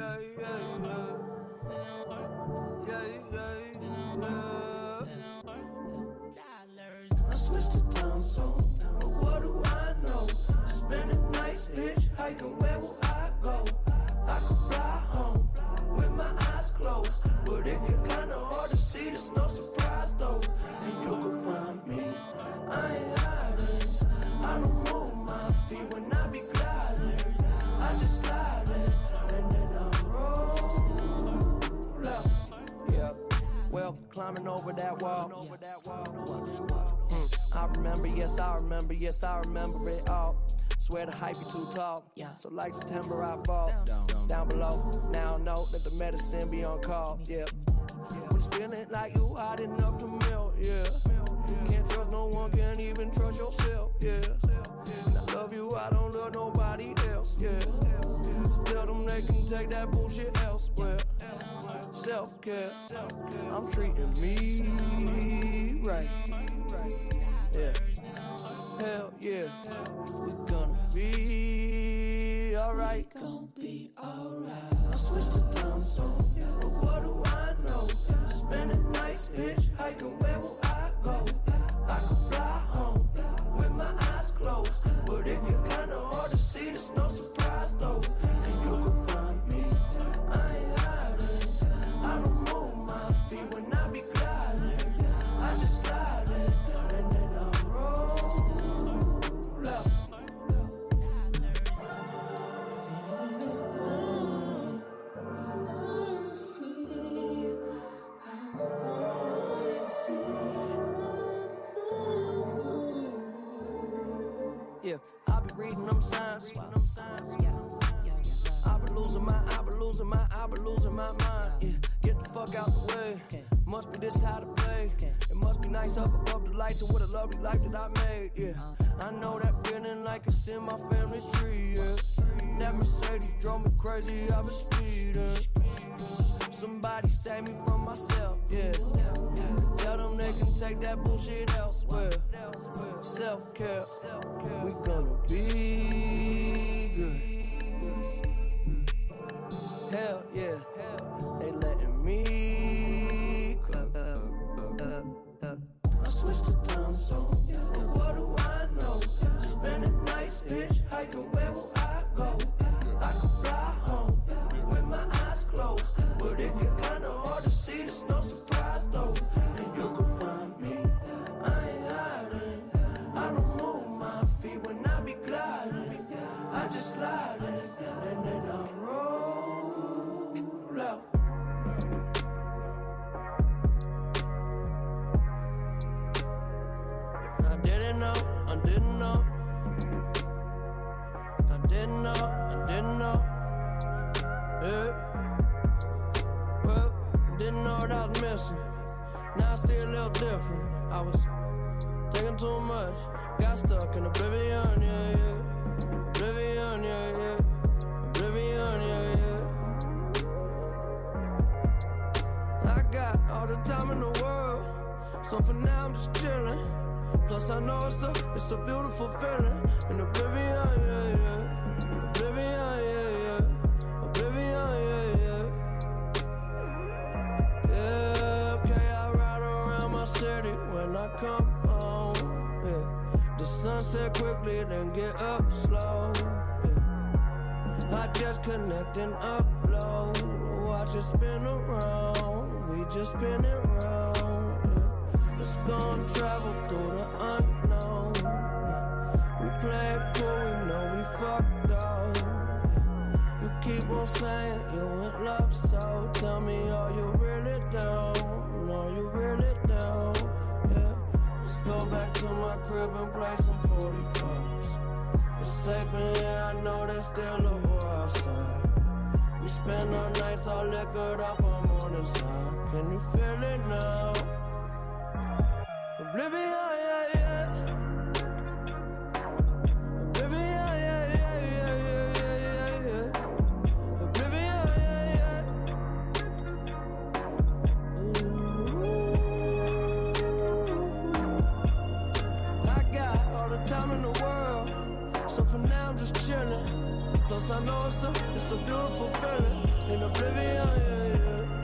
I switched to time zone, but what do I know? Spending nights hitchhiking, well, climbing over that wall. Hmm, I remember, yes, I remember, yes, I remember it all. Swear the hype be too tall. So like September, I fall down, below. Now I know that the medicine be on call. Yeah. When it's feeling like you hot enough to melt. Yeah. Can't trust no one, can't even trust yourself. Yeah. And I love you, I don't love nobody else. Yeah. Tell them they can take that bullshit elsewhere. Self care, I'm treating me right. Yeah. Hell yeah. We gonna be alright. We Gonna be alright. I switched to time zone, but what do I know? Spending nights hitchhiking, where will I go? I could fly home with my eyes closed, but if you're kinda hard to see. There's no surprise though, reading them signs. I be losing my, I be losing my, I be losing my mind. Yeah, get the fuck out the way. Must be this how to play. It must be nice up above the lights and what a lovely life that I made. Yeah, uh-huh. I know that feeling like it's in my family tree. Yeah, that Mercedes drove me crazy. I was speeding. Somebody save me from myself. Yeah, tell them they can take that bullshit elsewhere. Self care, we gonna be I just slide in, and then I roll out. I didn't know, I didn't know. I didn't know, I didn't know. Yeah. Well, didn't know what I was missing. Now I see a little different. I was taking too much, got stuck in oblivion, yeah, yeah. Oblivion, yeah, yeah. Oblivion, yeah, yeah. I got all the time in the world, so for now I'm just chilling. Plus I know it's a, it's a beautiful feeling. In oblivion, yeah, yeah. Oblivion, yeah, yeah. Oblivion, yeah, yeah. Yeah, okay, I ride around my city when I come the sunset quickly, then get up slow. Yeah. I just connect and upload. Watch it spin around. We just spin it round. Yeah. Let's go and travel through the unknown. Yeah. We play it cool, we know we fucked up. You keep on saying you in love, so tell me, back to my crib and play some 45s. It's safe in here, I know there's still a war outside. We spend our nights all liquored up I'm on morning sun. Can you feel it now? Oblivion, yeah, just chilling. Plus I know it's a, it's a beautiful feeling. in oblivion, yeah, yeah.